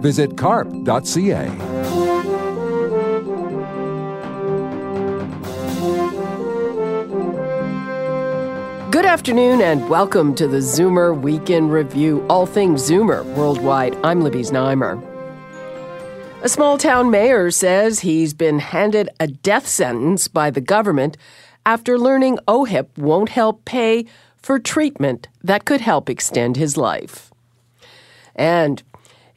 Visit carp.ca. Good afternoon and welcome to the Zoomer Week in Review, all things Zoomer worldwide. I'm Libby Znaimer. A small town mayor says he's been handed a death sentence by the government after learning OHIP won't help pay for treatment that could help extend his life. And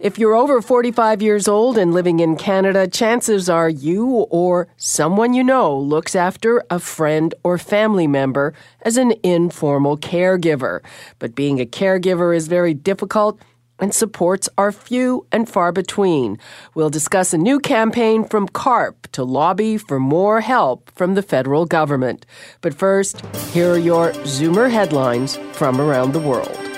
if you're over 45 years old and living in Canada, chances are you or someone you know looks after a friend or family member as an informal caregiver. But being a caregiver is very difficult and supports are few and far between. We'll discuss a new campaign from CARP to lobby for more help from the federal government. But first, here are your Zoomer headlines from around the world.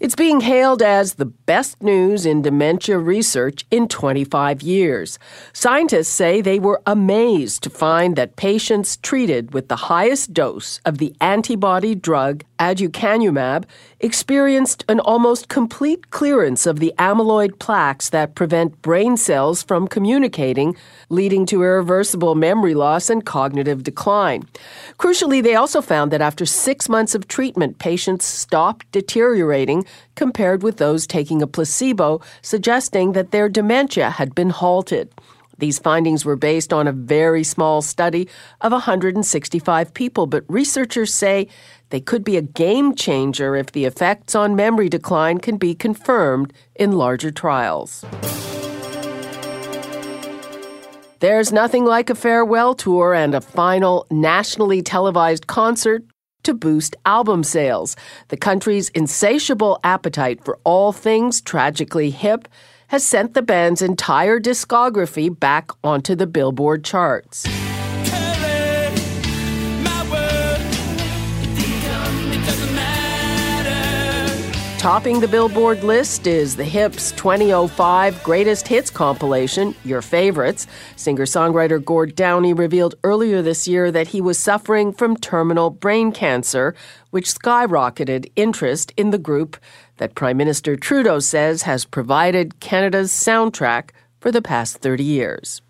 It's being hailed as the best news in dementia research in 25 years. Scientists say they were amazed to find that patients treated with the highest dose of the antibody drug aducanumab experienced an almost complete clearance of the amyloid plaques that prevent brain cells from communicating, leading to irreversible memory loss and cognitive decline. Crucially, they also found that after six months of treatment, patients stopped deteriorating compared with those taking a placebo, suggesting that their dementia had been halted. These findings were based on a very small study of 165 people, but researchers say they could be a game changer if the effects on memory decline can be confirmed in larger trials. There's nothing like a farewell tour and a final nationally televised concert to boost album sales. The country's insatiable appetite for all things tragically hip has sent the band's entire discography back onto the Billboard charts. Topping the Billboard list is the Hips 2005 Greatest Hits compilation, Your Favorites. Singer songwriter Gord Downie revealed earlier this year that he was suffering from terminal brain cancer, which skyrocketed interest in the group that Prime Minister Trudeau says has provided Canada's soundtrack for the past 30 years.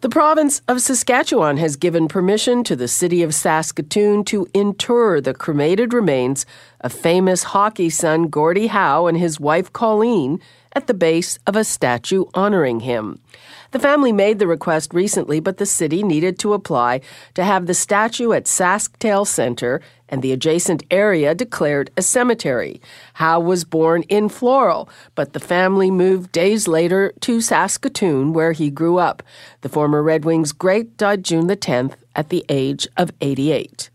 The province of Saskatchewan has given permission to the city of Saskatoon to inter the cremated remains of famous hockey son Gordie Howe and his wife Colleen at the base of a statue honoring him. The family made the request recently, but the city needed to apply to have the statue at SaskTel Center and the adjacent area declared a cemetery. Howe was born in Floral, but the family moved days later to Saskatoon, where he grew up. The former Red Wings great died June the 10th at the age of 88.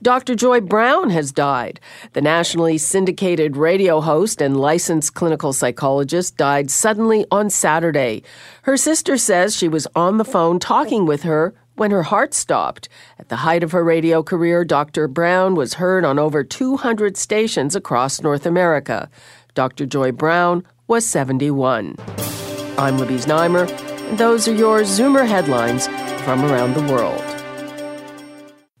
Dr. Joy Browne has died. The nationally syndicated radio host and licensed clinical psychologist died suddenly on Saturday. Her sister says she was on the phone talking with her when her heart stopped. At the height of her radio career, Dr. Browne was heard on over 200 stations across North America. Dr. Joy Browne was 71. I'm Libby Znaimer, and those are your Zoomer headlines from around the world.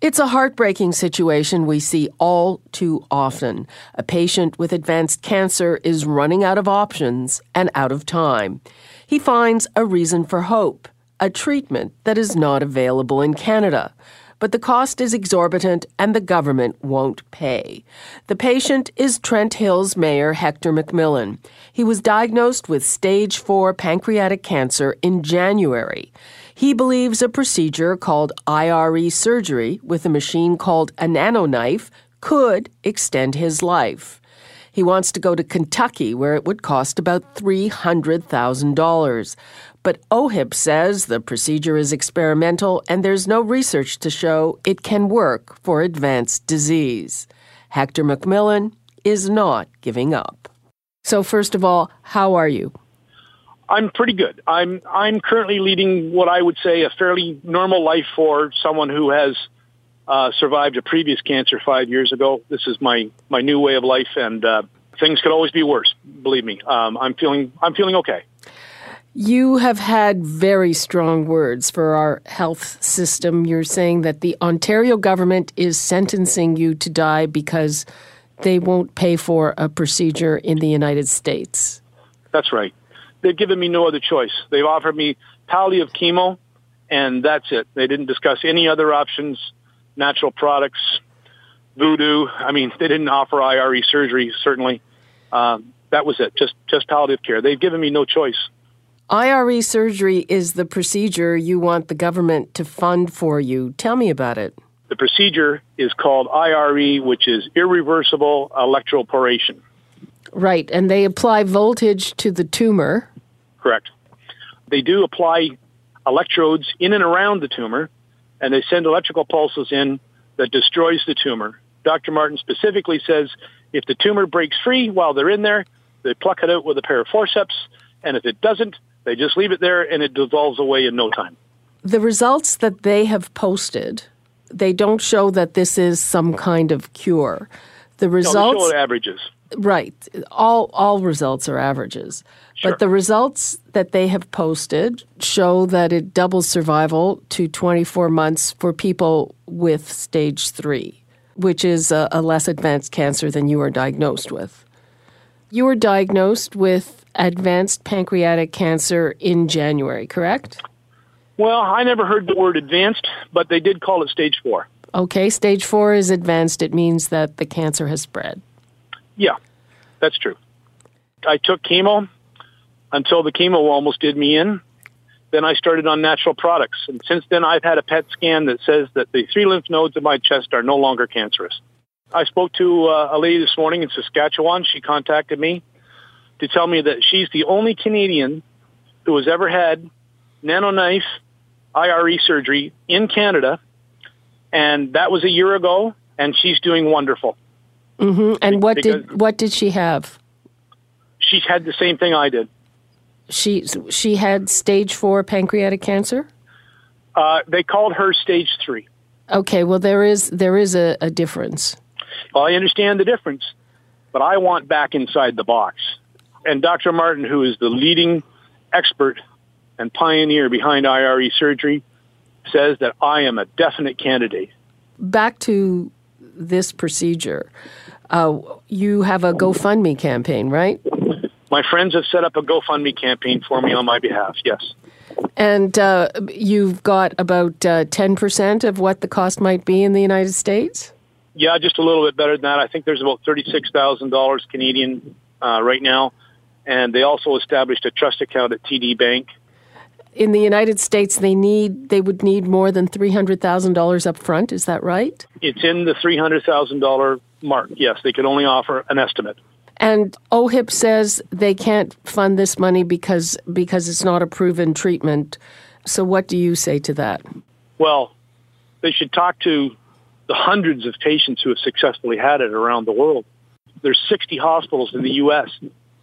It's a heartbreaking situation we see all too often. A patient with advanced cancer is running out of options and out of time. He finds a reason for hope, a treatment that is not available in Canada. But the cost is exorbitant and the government won't pay. The patient is Trent Hills Mayor Hector MacMillan. He was diagnosed with stage 4 pancreatic cancer in January. He believes a procedure called IRE surgery with a machine called a nanoknife could extend his life. He wants to go to Kentucky, where it would cost about $300,000. But OHIP says the procedure is experimental and there's no research to show it can work for advanced disease. Hector MacMillan is not giving up. So, first of all, how are you? I'm pretty good. I'm I'm currently leading what I would say a fairly normal life for someone who has uh, survived a previous cancer five years ago. This is my my new way of life, and uh, things could always be worse. Believe me, um, I'm feeling I'm feeling okay. You have had very strong words for our health system. You're saying that the Ontario government is sentencing you to die because they won't pay for a procedure in the United States. That's right. They've given me no other choice. They've offered me palliative chemo, and that's it. They didn't discuss any other options, natural products, voodoo. I mean, they didn't offer IRE surgery, certainly. Um, that was it, just, just palliative care. They've given me no choice. IRE surgery is the procedure you want the government to fund for you. Tell me about it. The procedure is called IRE, which is irreversible electroporation. Right, and they apply voltage to the tumor. Correct. They do apply electrodes in and around the tumor, and they send electrical pulses in that destroys the tumor. Dr. Martin specifically says if the tumor breaks free while they're in there, they pluck it out with a pair of forceps, and if it doesn't, they just leave it there and it dissolves away in no time. The results that they have posted, they don't show that this is some kind of cure. The results no, averages. Right. All all results are averages. Sure. But the results that they have posted show that it doubles survival to 24 months for people with stage 3, which is a, a less advanced cancer than you are diagnosed with. You were diagnosed with advanced pancreatic cancer in January, correct? Well, I never heard the word advanced, but they did call it stage 4. Okay, stage 4 is advanced. It means that the cancer has spread. Yeah, that's true. I took chemo until the chemo almost did me in. Then I started on natural products. And since then, I've had a PET scan that says that the three lymph nodes of my chest are no longer cancerous. I spoke to uh, a lady this morning in Saskatchewan. She contacted me to tell me that she's the only Canadian who has ever had nanoknife IRE surgery in Canada. And that was a year ago, and she's doing wonderful. Mm-hmm. And what did what did she have? She had the same thing I did. She she had stage four pancreatic cancer. Uh, they called her stage three. Okay, well there is there is a, a difference. Well, I understand the difference, but I want back inside the box. And Dr. Martin, who is the leading expert and pioneer behind IRE surgery, says that I am a definite candidate. Back to this procedure. Uh, you have a GoFundMe campaign, right? My friends have set up a GoFundMe campaign for me on my behalf, yes. And uh, you've got about uh, 10% of what the cost might be in the United States? Yeah, just a little bit better than that. I think there's about $36,000 Canadian uh, right now. And they also established a trust account at TD Bank. In the United States, they need they would need more than three hundred thousand dollars up front. Is that right? It's in the three hundred thousand dollar mark. Yes, they can only offer an estimate. And OHIP says they can't fund this money because because it's not a proven treatment. So what do you say to that? Well, they should talk to the hundreds of patients who have successfully had it around the world. There's 60 hospitals in the U.S.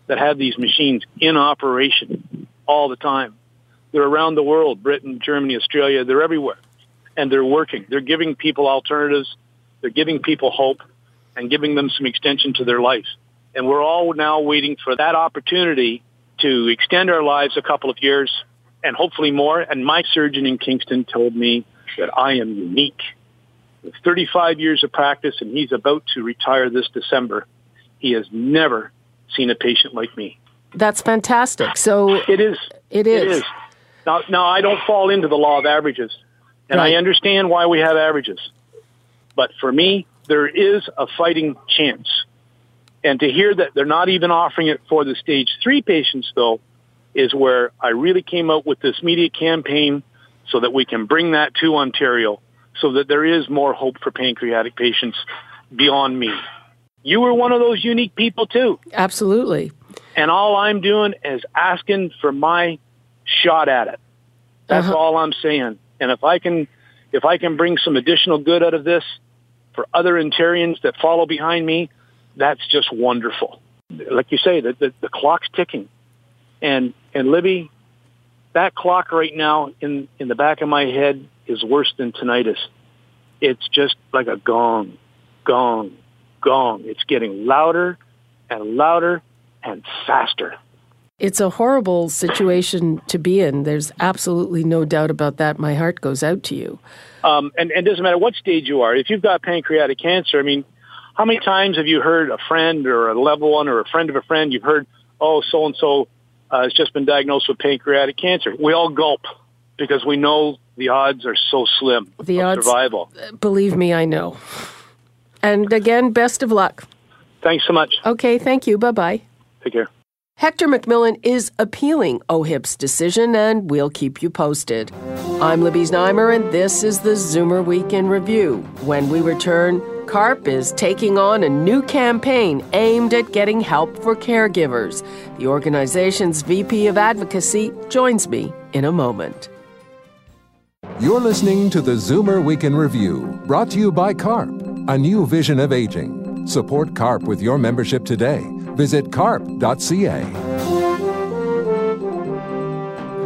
that have these machines in operation all the time. They're around the world, Britain, Germany, Australia, they're everywhere. And they're working. They're giving people alternatives. They're giving people hope and giving them some extension to their life. And we're all now waiting for that opportunity to extend our lives a couple of years and hopefully more. And my surgeon in Kingston told me that I am unique. With 35 years of practice and he's about to retire this December. He has never seen a patient like me. That's fantastic. So it is. It is. It is. Now, now I don't fall into the law of averages, and right. I understand why we have averages. But for me, there is a fighting chance. And to hear that they're not even offering it for the stage three patients, though, is where I really came out with this media campaign so that we can bring that to Ontario so that there is more hope for pancreatic patients beyond me. You were one of those unique people too. Absolutely. And all I'm doing is asking for my shot at it. That's Uh-huh. all I'm saying. And if I can, if I can bring some additional good out of this for other Ontarians that follow behind me, that's just wonderful. Like you say, the, the, the clock's ticking. And, and Libby, that clock right now in, in the back of my head is worse than tinnitus. It's just like a gong, gong, gong. It's getting louder and louder and faster. It's a horrible situation to be in. There's absolutely no doubt about that. My heart goes out to you. Um, and, and it doesn't matter what stage you are. If you've got pancreatic cancer, I mean, how many times have you heard a friend or a loved one or a friend of a friend, you've heard, oh, so-and-so uh, has just been diagnosed with pancreatic cancer. We all gulp because we know the odds are so slim The of odds- survival. Believe me, I know. And again, best of luck. Thanks so much. Okay, thank you. Bye bye. Take care. Hector MacMillan is appealing OHIP's decision, and we'll keep you posted. I'm Libby Znaimer, and this is the Zoomer Week in Review. When we return, CARP is taking on a new campaign aimed at getting help for caregivers. The organization's VP of Advocacy joins me in a moment. You're listening to the Zoomer Week in Review, brought to you by CARP, a new vision of aging. Support CARP with your membership today. Visit carp.ca.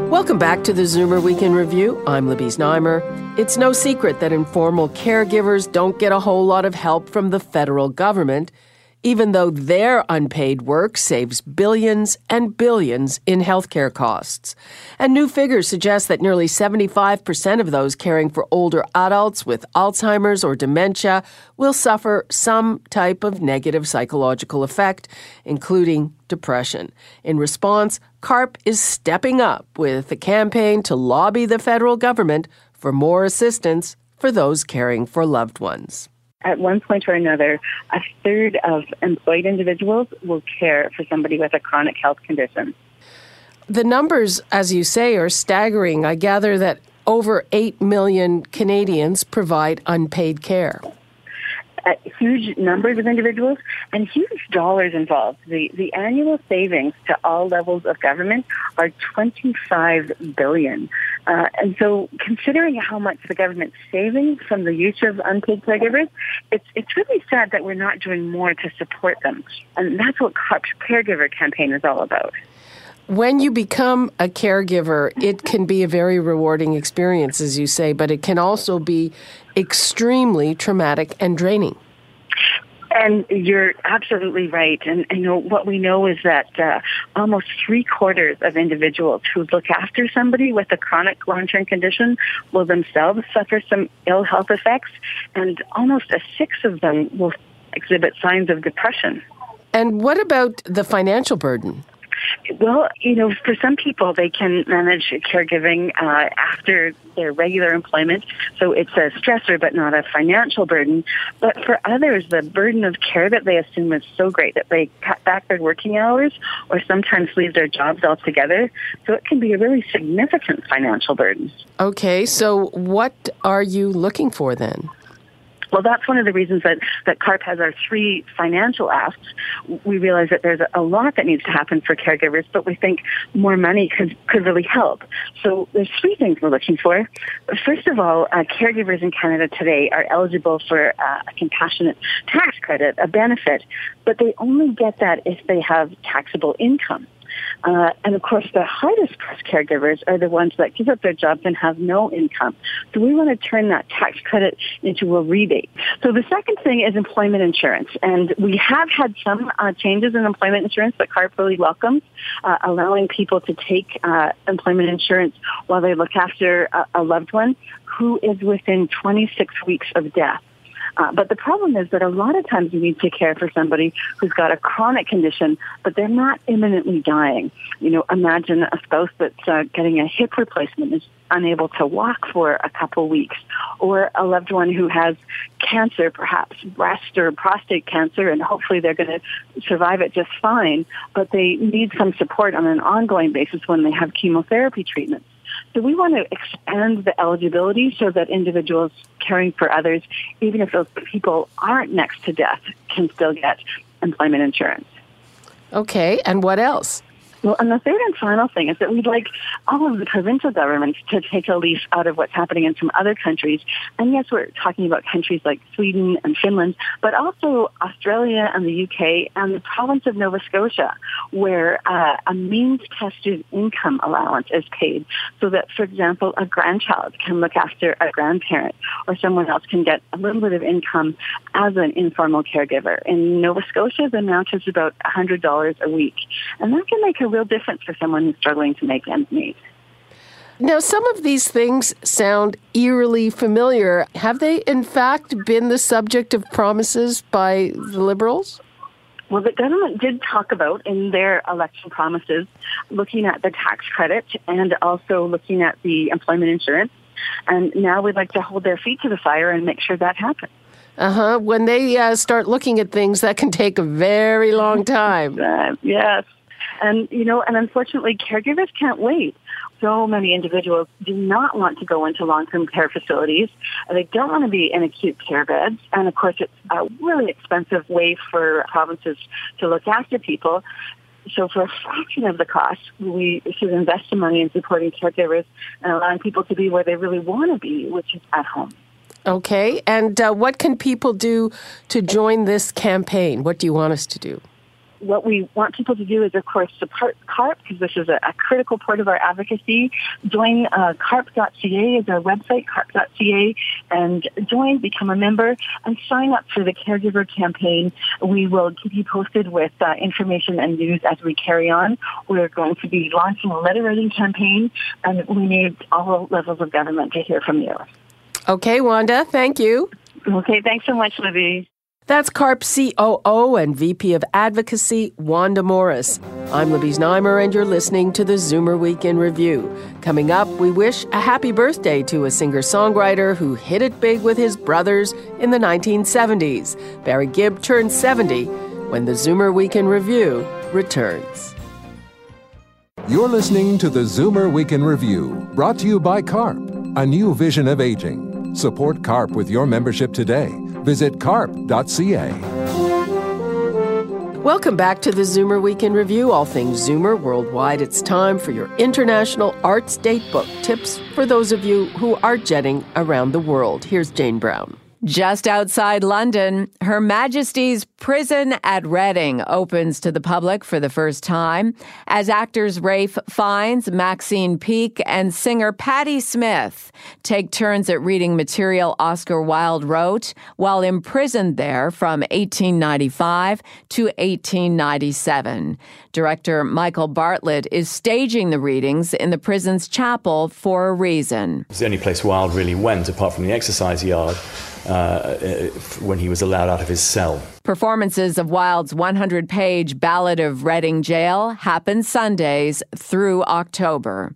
Welcome back to the Zoomer Week in Review. I'm Libby Znaimer. It's no secret that informal caregivers don't get a whole lot of help from the federal government, even though their unpaid work saves billions and billions in healthcare costs. And new figures suggest that nearly 75% of those caring for older adults with Alzheimer's or dementia will suffer some type of negative psychological effect, including depression. In response, CARP is stepping up with a campaign to lobby the federal government for more assistance for those caring for loved ones. At one point or another, a third of employed individuals will care for somebody with a chronic health condition. The numbers, as you say, are staggering. I gather that over 8 million Canadians provide unpaid care. Uh, huge numbers of individuals and huge dollars involved. The, the annual savings to all levels of government are 25 billion. Uh, and so considering how much the government's saving from the use of unpaid caregivers, it's, it's really sad that we're not doing more to support them. And that's what caregiver campaign is all about. When you become a caregiver, it can be a very rewarding experience, as you say, but it can also be extremely traumatic and draining. And you're absolutely right. And you know what we know is that uh, almost three quarters of individuals who look after somebody with a chronic long-term condition will themselves suffer some ill health effects, and almost a sixth of them will exhibit signs of depression. And what about the financial burden? Well, you know, for some people, they can manage caregiving uh, after their regular employment, so it's a stressor but not a financial burden. But for others, the burden of care that they assume is so great that they cut back their working hours or sometimes leave their jobs altogether. So it can be a really significant financial burden. Okay, so what are you looking for then? Well, that's one of the reasons that, that CARP has our three financial asks. We realize that there's a lot that needs to happen for caregivers, but we think more money could, could really help. So there's three things we're looking for. First of all, uh, caregivers in Canada today are eligible for uh, a compassionate tax credit, a benefit, but they only get that if they have taxable income. Uh, and of course, the hardest pressed caregivers are the ones that give up their jobs and have no income. So we want to turn that tax credit into a rebate. So the second thing is employment insurance. And we have had some uh, changes in employment insurance that CARP really welcomes, uh, allowing people to take uh, employment insurance while they look after a, a loved one who is within 26 weeks of death. Uh, but the problem is that a lot of times you need to care for somebody who's got a chronic condition, but they're not imminently dying. You know, imagine a spouse that's uh, getting a hip replacement is unable to walk for a couple weeks, or a loved one who has cancer, perhaps breast or prostate cancer, and hopefully they're going to survive it just fine, but they need some support on an ongoing basis when they have chemotherapy treatments. So we want to expand the eligibility so that individuals caring for others, even if those people aren't next to death, can still get employment insurance. Okay, and what else? Well, and the third and final thing is that we'd like all of the provincial governments to take a leaf out of what's happening in some other countries. And yes, we're talking about countries like Sweden and Finland, but also Australia and the UK and the province of Nova Scotia, where uh, a means-tested income allowance is paid so that, for example, a grandchild can look after a grandparent or someone else can get a little bit of income as an informal caregiver. In Nova Scotia, the amount is about $100 a week. And that can make a real difference for someone who's struggling to make ends meet. Now, some of these things sound eerily familiar. Have they, in fact, been the subject of promises by the Liberals? Well, the government did talk about in their election promises looking at the tax credit and also looking at the employment insurance. And now we'd like to hold their feet to the fire and make sure that happens. Uh huh. When they uh, start looking at things, that can take a very long time. Uh, yes. And, you know, and unfortunately, caregivers can't wait. So many individuals do not want to go into long-term care facilities. They don't want to be in acute care beds. And of course, it's a really expensive way for provinces to look after people. So for a fraction of the cost, we should invest the money in supporting caregivers and allowing people to be where they really want to be, which is at home. Okay. And uh, what can people do to join this campaign? What do you want us to do? What we want people to do is, of course, support CARP because this is a, a, critical part of our advocacy. Join uh, CARP.ca is our website, CARP.ca, and join, become a member, and sign up for the caregiver campaign. We will keep you posted with uh, information and news as we carry on. We're going to be launching a letter writing campaign, and we need all levels of government to hear from you. Okay, Wanda, thank you. Okay, thanks so much, Libby. That's CARP COO and VP of Advocacy, Wanda Morris. I'm Libby Znaimer, and you're listening to the Zoomer Week in Review. Coming up, we wish a happy birthday to a singer songwriter who hit it big with his brothers in the 1970s. Barry Gibb turned 70 when the Zoomer Week in Review returns. You're listening to the Zoomer Week in Review, brought to you by CARP, a new vision of aging. Support CARP with your membership today Visit carp.ca. Welcome back to the Zoomer Week in Review, all things Zoomer worldwide. It's time for your International Arts Datebook tips for those of you who are jetting around the world. Here's Jane Brown. Just outside London, Her Majesty's Prison at Reading opens to the public for the first time as actors Ralph Fiennes, Maxine Peake, and singer Patti Smith take turns at reading material Oscar Wilde wrote while imprisoned there from 1895 to 1897. Director Michael Bartlett is staging the readings in the prison's chapel for a reason. It's the only place Wilde really went apart from the exercise yard uh, when he was allowed out of his cell. Performances of Wilde's 100 page Ballad of Reading Gaol happen Sundays through October.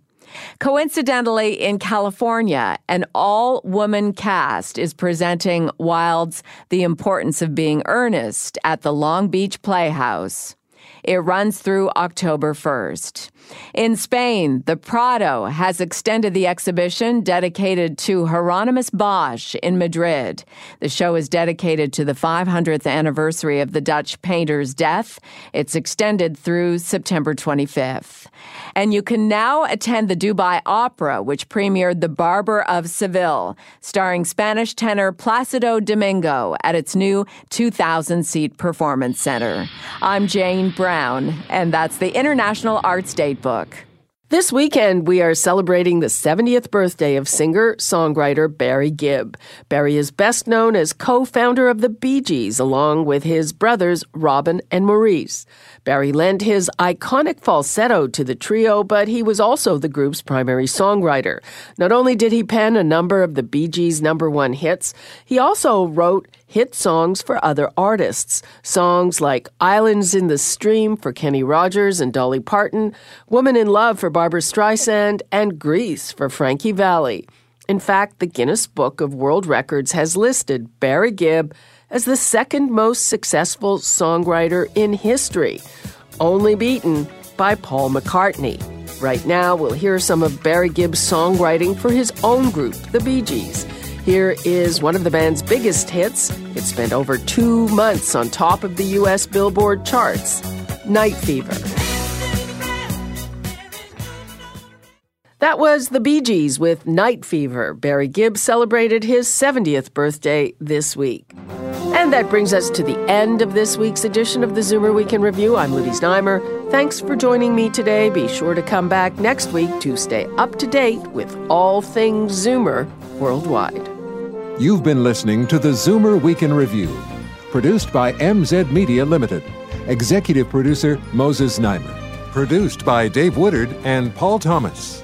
Coincidentally, in California, an all woman cast is presenting Wilde's The Importance of Being Earnest at the Long Beach Playhouse. It runs through October 1st. In Spain, the Prado has extended the exhibition dedicated to Hieronymus Bosch in Madrid. The show is dedicated to the 500th anniversary of the Dutch painter's death. It's extended through September 25th. And you can now attend the Dubai Opera, which premiered The Barber of Seville, starring Spanish tenor Placido Domingo at its new 2,000 seat performance center. I'm Jane Brown, and that's the International Arts Date book. This weekend, we are celebrating the 70th birthday of singer songwriter Barry Gibb. Barry is best known as co founder of the Bee Gees, along with his brothers Robin and Maurice. Barry lent his iconic falsetto to the trio, but he was also the group's primary songwriter. Not only did he pen a number of the Bee Gees' number one hits, he also wrote hit songs for other artists. Songs like Islands in the Stream for Kenny Rogers and Dolly Parton, Woman in Love for Barbra Streisand, and Grease for Frankie Valli. In fact, the Guinness Book of World Records has listed Barry Gibb as the second most successful songwriter in history, only beaten by Paul McCartney. Right now, we'll hear some of Barry Gibb's songwriting for his own group, the Bee Gees. Here is one of the band's biggest hits. It spent over two months on top of the U.S. Billboard charts Night Fever. That was the Bee Gees with Night Fever. Barry Gibb celebrated his 70th birthday this week. And that brings us to the end of this week's edition of the Zoomer Week in Review. I'm Libby Znaimer. Thanks for joining me today. Be sure to come back next week to stay up to date with all things Zoomer worldwide. You've been listening to the Zoomer Week in Review, produced by MZ Media Limited. Executive producer Moses Znaimer. Produced by Dave Woodard and Paul Thomas.